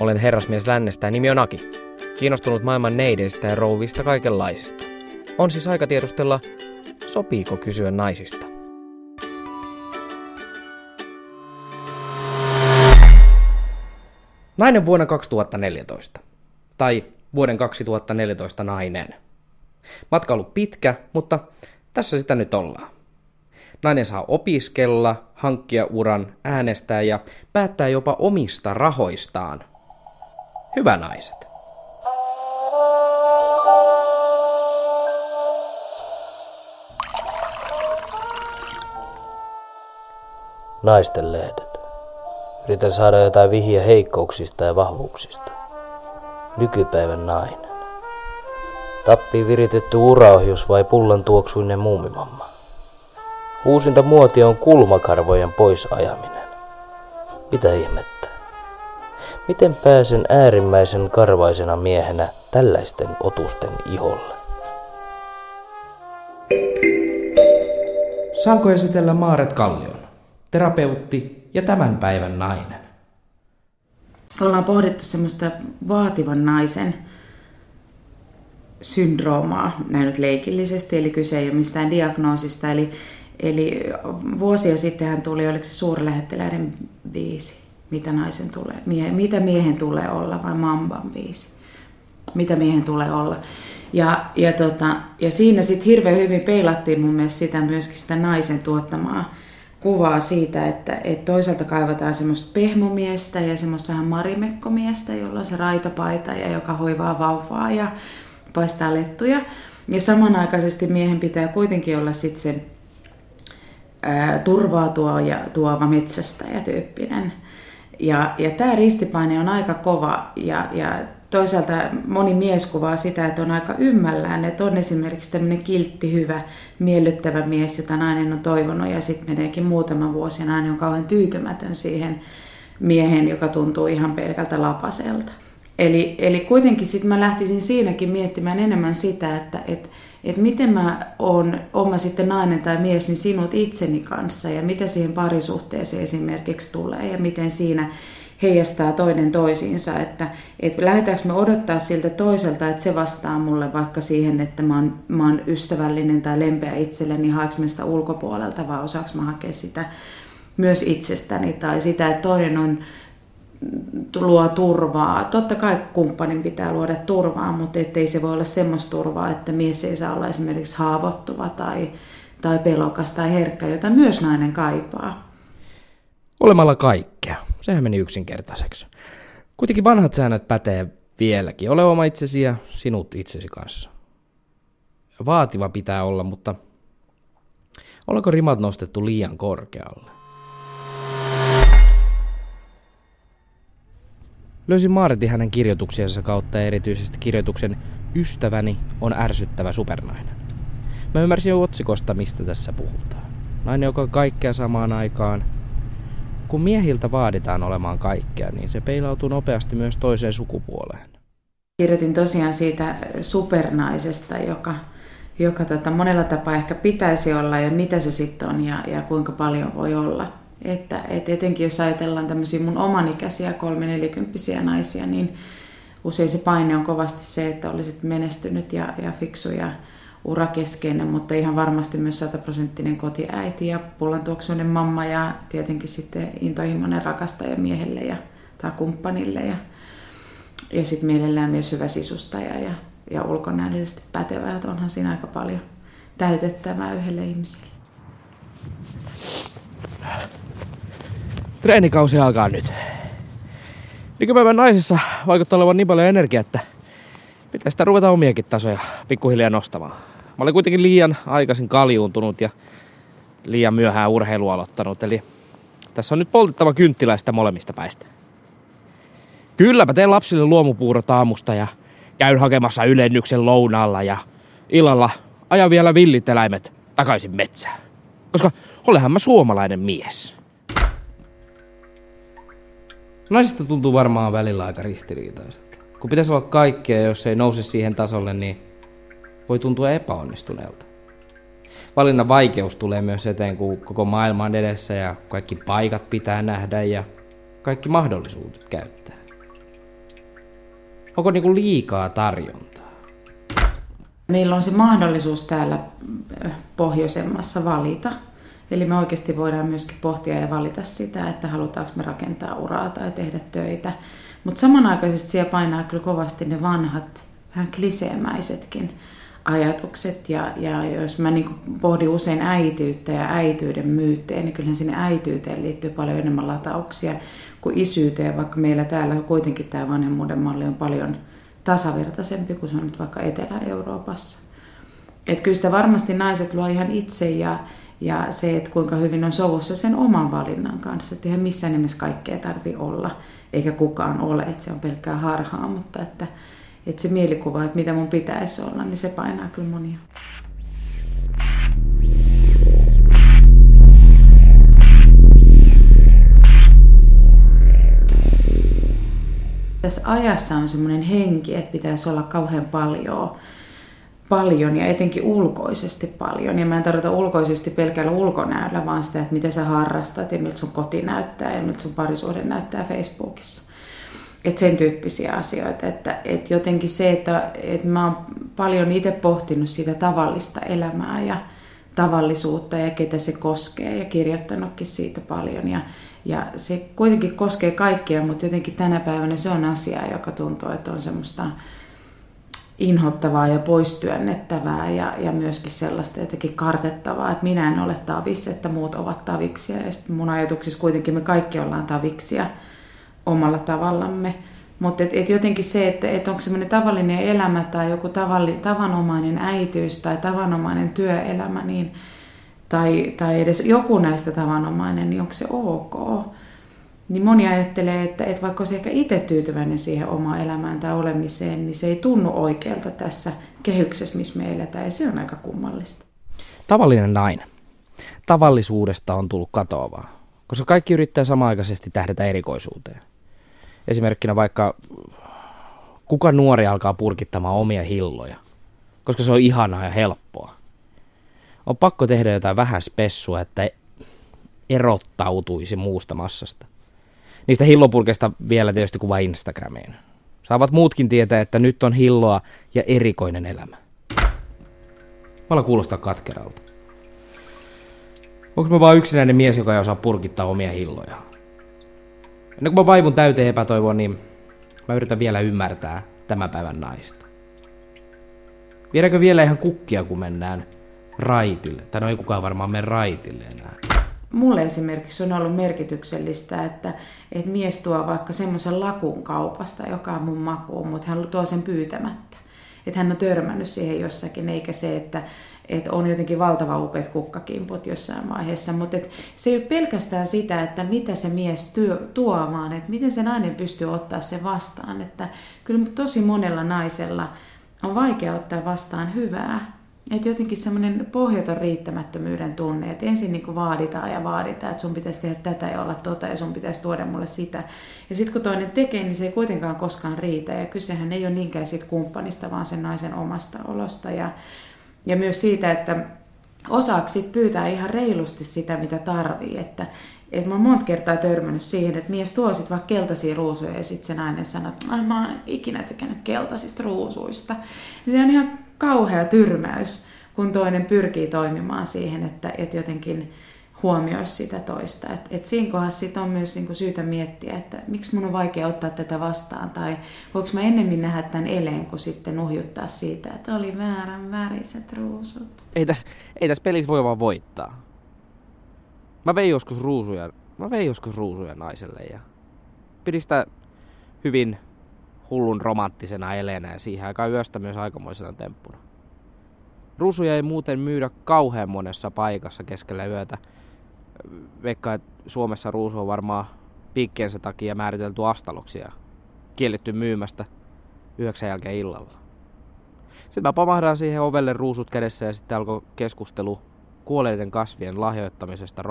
Olen herrasmies lännestä ja nimi on Aki. Kiinnostunut maailman neideistä ja rouvista kaikenlaisista. On siis aika tiedustella, sopiiko kysyä naisista. Nainen vuonna 2014. Tai vuoden 2014 nainen. Matka on ollut pitkä, mutta tässä sitä nyt ollaan. Nainen saa opiskella, hankkia uran, äänestää ja päättää jopa omista rahoistaan. Hyvä naiset. Naisten lehdet. Yritän saada jotain vihiä heikkouksista ja vahvuuksista. Nykypäivän nainen. Tappi viritetty uraohjus vai pullan tuoksuinen muumimamma? Uusinta muoti on kulmakarvojen pois ajaminen. Mitä ihmettä? Miten pääsen äärimmäisen karvaisena miehenä tällaisten otusten iholle? Saanko esitellä Maaret Kallion, terapeutti ja tämän päivän nainen? Ollaan pohdittu semmoista vaativan naisen syndroomaa näin nyt leikillisesti, eli kyse ei ole mistään diagnoosista. Eli, eli vuosia sitten hän tuli, oliko se suurlähettiläiden biisi, mitä naisen tulee, mie, mitä miehen tulee olla, vai Mamban biisi, mitä miehen tulee olla. Ja, ja, tota, ja siinä sitten hirveän hyvin peilattiin mun mielestä sitä myöskin sitä naisen tuottamaa kuvaa siitä, että, että toisaalta kaivataan semmoista pehmomiestä ja semmoista vähän marimekkomiestä, jolla on se raitapaita ja joka hoivaa vauvaa ja paistaa lettuja. Ja samanaikaisesti miehen pitää kuitenkin olla sitten se ää, turvaa tuo ja tuova metsästä ja tyyppinen. Ja, ja tämä ristipaine on aika kova ja, ja toisaalta moni mies kuvaa sitä, että on aika ymmällään, että on esimerkiksi tämmöinen kiltti, hyvä, miellyttävä mies, jota nainen on toivonut ja sitten meneekin muutama vuosi ja nainen on kauhean tyytymätön siihen miehen, joka tuntuu ihan pelkältä lapaselta. Eli, eli kuitenkin sitten mä lähtisin siinäkin miettimään enemmän sitä, että et, et miten mä oon, oma sitten nainen tai mies, niin sinut itseni kanssa ja mitä siihen parisuhteeseen esimerkiksi tulee ja miten siinä heijastaa toinen toisiinsa, että, että lähdetäänkö me odottaa siltä toiselta, että se vastaa mulle vaikka siihen, että mä oon, mä oon ystävällinen tai lempeä itselleni, niin haeks mä sitä ulkopuolelta vai osaaks mä hakea sitä myös itsestäni tai sitä, että toinen on luo turvaa. Totta kai kumppanin pitää luoda turvaa, mutta ettei se voi olla semmoista turvaa, että mies ei saa olla esimerkiksi haavoittuva tai, tai pelokas tai herkkä, jota myös nainen kaipaa. Olemalla kaikkea. Sehän meni yksinkertaiseksi. Kuitenkin vanhat säännöt pätee vieläkin. Ole oma itsesi ja sinut itsesi kanssa. Vaativa pitää olla, mutta ollaanko rimat nostettu liian korkealle? Löysin Maaretin hänen kirjoituksiensa kautta ja erityisesti kirjoituksen Ystäväni on ärsyttävä supernainen. Mä ymmärsin jo otsikosta, mistä tässä puhutaan. Nainen, joka on kaikkea samaan aikaan. Kun miehiltä vaaditaan olemaan kaikkea, niin se peilautuu nopeasti myös toiseen sukupuoleen. Kirjoitin tosiaan siitä supernaisesta, joka, joka tota, monella tapaa ehkä pitäisi olla ja mitä se sitten on ja, ja kuinka paljon voi olla. Että et etenkin jos ajatellaan tämmöisiä mun omanikäisiä kolme nelikymppisiä naisia, niin usein se paine on kovasti se, että olisit menestynyt ja, ja fiksu ja urakeskeinen, mutta ihan varmasti myös sataprosenttinen kotiäiti ja pullantuoksuinen mamma ja tietenkin sitten intohimoinen rakastaja miehelle ja, tai kumppanille ja, ja sitten mielellään myös hyvä sisustaja ja, ja ulkonäöllisesti pätevä, että onhan siinä aika paljon täytettävää yhdelle ihmiselle. Treenikausi alkaa nyt. Nykypäivän naisissa vaikuttaa olevan niin paljon energiaa, että pitäisi sitä ruveta omiakin tasoja pikkuhiljaa nostamaan. Mä olin kuitenkin liian aikaisin kaljuuntunut ja liian myöhään urheilu aloittanut, eli tässä on nyt poltettava kynttiläistä molemmista päistä. Kylläpä teen lapsille luomupuurot aamusta ja käyn hakemassa ylennyksen lounaalla ja illalla ajan vielä villit eläimet takaisin metsään. Koska olehan mä suomalainen mies. Naisista tuntuu varmaan välillä aika ristiriitaiselta. Kun pitäisi olla kaikkea, jos ei nouse siihen tasolle, niin voi tuntua epäonnistuneelta. Valinnan vaikeus tulee myös eteen, kun koko maailma on edessä ja kaikki paikat pitää nähdä ja kaikki mahdollisuudet käyttää. Onko niinku liikaa tarjontaa? Meillä on se mahdollisuus täällä pohjoisemmassa valita. Eli me oikeasti voidaan myöskin pohtia ja valita sitä, että halutaanko me rakentaa uraa tai tehdä töitä. Mutta samanaikaisesti siellä painaa kyllä kovasti ne vanhat, vähän kliseemäisetkin ajatukset. Ja, ja jos mä niin pohdin usein äitiyttä ja äityyden myyttejä, niin kyllähän sinne äityyteen liittyy paljon enemmän latauksia kuin isyyteen, vaikka meillä täällä kuitenkin tämä vanhemmuuden malli on paljon tasavertaisempi kuin se on nyt vaikka Etelä-Euroopassa. Et kyllä sitä varmasti naiset luo ihan itse ja, ja se, että kuinka hyvin on sovussa sen oman valinnan kanssa. Että eihän missään nimessä kaikkea tarvi olla, eikä kukaan ole, että se on pelkkää harhaa, mutta että, että se mielikuva, että mitä mun pitäisi olla, niin se painaa kyllä monia. Tässä ajassa on semmoinen henki, että pitäisi olla kauhean paljon, paljon ja etenkin ulkoisesti paljon. Ja mä en tarkoita ulkoisesti pelkällä ulkonäöllä, vaan sitä, että miten sä harrastat ja miltä sun koti näyttää ja miltä sun parisuhde näyttää Facebookissa. Että sen tyyppisiä asioita. Että, että jotenkin se, että, että mä oon paljon itse pohtinut sitä tavallista elämää ja tavallisuutta ja ketä se koskee ja kirjoittanutkin siitä paljon. Ja, ja se kuitenkin koskee kaikkia, mutta jotenkin tänä päivänä se on asia, joka tuntuu, että on semmoista inhottavaa ja poistyönnettävää ja, ja myöskin sellaista jotenkin kartettavaa, että minä en ole tavis, että muut ovat taviksia. Ja sitten mun ajatuksissa kuitenkin me kaikki ollaan taviksia omalla tavallamme. Mutta et, et jotenkin se, että et onko semmoinen tavallinen elämä tai joku tavalli, tavanomainen äityys tai tavanomainen työelämä, niin, tai, tai edes joku näistä tavanomainen, niin onko se ok? Niin moni ajattelee, että, että vaikka olisi ehkä itse tyytyväinen siihen omaan elämään tai olemiseen, niin se ei tunnu oikealta tässä kehyksessä, missä me eletään, ja se on aika kummallista. Tavallinen nainen. Tavallisuudesta on tullut katoavaa, koska kaikki yrittää samaaikaisesti tähdätä erikoisuuteen. Esimerkkinä vaikka kuka nuori alkaa purkittamaan omia hilloja, koska se on ihanaa ja helppoa. On pakko tehdä jotain vähän spessua, että erottautuisi muusta massasta. Niistä hillopurkeista vielä tietysti kuva Instagramiin. Saavat muutkin tietää, että nyt on hilloa ja erikoinen elämä. Vala kuulostaa katkeralta. Onko mä vaan yksinäinen mies, joka ei osaa purkittaa omia hilloja? Ennen kuin mä vaivun täyteen epätoivoa, niin mä yritän vielä ymmärtää tämän päivän naista. Viedäänkö vielä ihan kukkia, kun mennään raitille? Tai no ei kukaan varmaan mene raitille enää. Mulle esimerkiksi on ollut merkityksellistä, että, että mies tuo vaikka semmoisen lakun kaupasta, joka on mun makuun, mutta hän tuo sen pyytämättä. Että hän on törmännyt siihen jossakin, eikä se, että, että on jotenkin valtava upeat kukkakimput jossain vaiheessa. Mutta se ei ole pelkästään sitä, että mitä se mies työ, tuo, vaan että miten se nainen pystyy ottaa se vastaan. Että kyllä tosi monella naisella on vaikea ottaa vastaan hyvää. Että jotenkin semmoinen pohjaton riittämättömyyden tunne, että ensin niin vaaditaan ja vaaditaan, että sun pitäisi tehdä tätä ja olla tota ja sun pitäisi tuoda mulle sitä. Ja sitten kun toinen tekee, niin se ei kuitenkaan koskaan riitä. Ja kysehän ei ole niinkään siitä kumppanista, vaan sen naisen omasta olosta. Ja, ja myös siitä, että osaksi sit pyytää ihan reilusti sitä, mitä tarvii. Että, että mä oon monta kertaa törmännyt siihen, että mies tuo sit vaikka keltaisia ruusuja ja sitten se nainen sanoo, että mä oon ikinä tykännyt keltaisista ruusuista. Niin se on ihan kauhea tyrmäys, kun toinen pyrkii toimimaan siihen, että, että jotenkin huomioisi sitä toista. Et, et siinä kohdassa sit on myös niinku syytä miettiä, että miksi mun on vaikea ottaa tätä vastaan, tai voiko mä ennemmin nähdä tämän eleen, kuin sitten uhjuttaa siitä, että oli väärän väriset ruusut. Ei tässä, ei tässä pelissä voi vaan voittaa. Mä vein joskus ruusuja, mä vein joskus ruusuja naiselle ja pidin sitä hyvin hullun romanttisena eleenä ja siihen aikaan yöstä myös aikamoisena temppuna. Ruusuja ei muuten myydä kauhean monessa paikassa keskellä yötä. Veikka, että Suomessa ruusu on varmaan piikkeensä takia määritelty astaloksi ja kielletty myymästä yhdeksän jälkeen illalla. Sitten mä pamahdan siihen ovelle ruusut kädessä ja sitten alkoi keskustelu kuolleiden kasvien lahjoittamisesta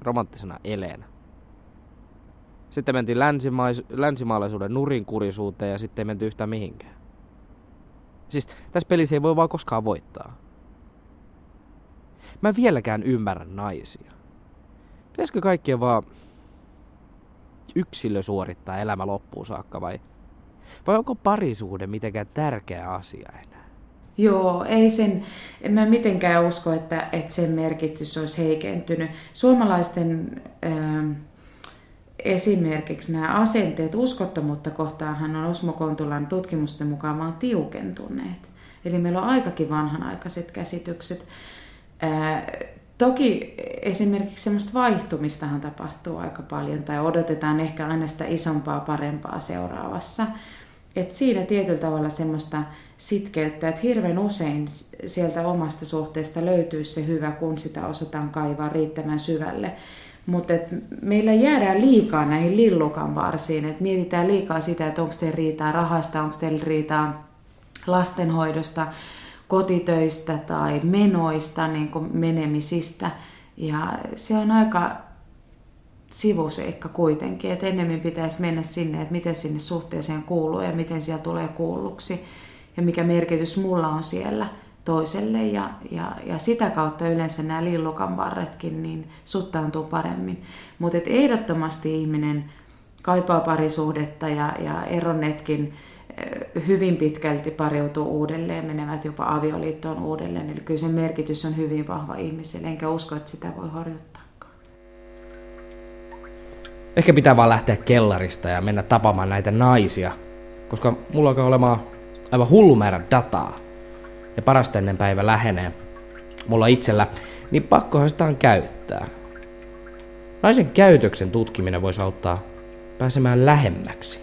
romanttisena eleenä. Sitten mentiin länsimais, länsimaalaisuuden nurinkurisuuteen ja sitten ei menty yhtään mihinkään. Siis tässä pelissä ei voi vaan koskaan voittaa. Mä vieläkään ymmärrä naisia. Pitäisikö kaikkien vaan yksilö suorittaa elämä loppuun saakka vai Vai onko parisuhde mitenkään tärkeä asia enää? Joo, ei sen, en mä mitenkään usko, että, että sen merkitys olisi heikentynyt. Suomalaisten äh, esimerkiksi nämä asenteet uskottomuutta kohtaanhan on Osmo Kontulan tutkimusten mukaan vaan tiukentuneet. Eli meillä on aikakin vanhanaikaiset käsitykset. Ää, toki esimerkiksi semmoista vaihtumistahan tapahtuu aika paljon, tai odotetaan ehkä aina sitä isompaa, parempaa seuraavassa. Et siinä tietyllä tavalla semmoista sitkeyttä, että hirveän usein sieltä omasta suhteesta löytyy se hyvä, kun sitä osataan kaivaa riittävän syvälle. Mutta meillä jäädään liikaa näihin lillukan varsiin, että mietitään liikaa sitä, että onko teillä riitaa rahasta, onko teillä riitaa lastenhoidosta, kotitöistä tai menoista, niin kuin menemisistä. Ja se on aika sivuseikka kuitenkin, että ennemmin pitäisi mennä sinne, että miten sinne suhteeseen kuuluu ja miten siellä tulee kuulluksi ja mikä merkitys mulla on siellä toiselle ja, ja, ja sitä kautta yleensä nämä lillukan varretkin niin suttaantuu paremmin. Mutta ehdottomasti ihminen kaipaa parisuhdetta ja, ja eronnetkin eh, hyvin pitkälti pariutuu uudelleen, menevät jopa avioliittoon uudelleen. Eli kyllä sen merkitys on hyvin vahva ihmiselle, enkä usko, että sitä voi horjuttaa. Ehkä pitää vaan lähteä kellarista ja mennä tapaamaan näitä naisia, koska mulla alkaa olemaan aivan hullu määrä dataa ja parasta ennen päivä lähenee mulla itsellä, niin pakkohan sitä on käyttää. Naisen käytöksen tutkiminen voisi auttaa pääsemään lähemmäksi.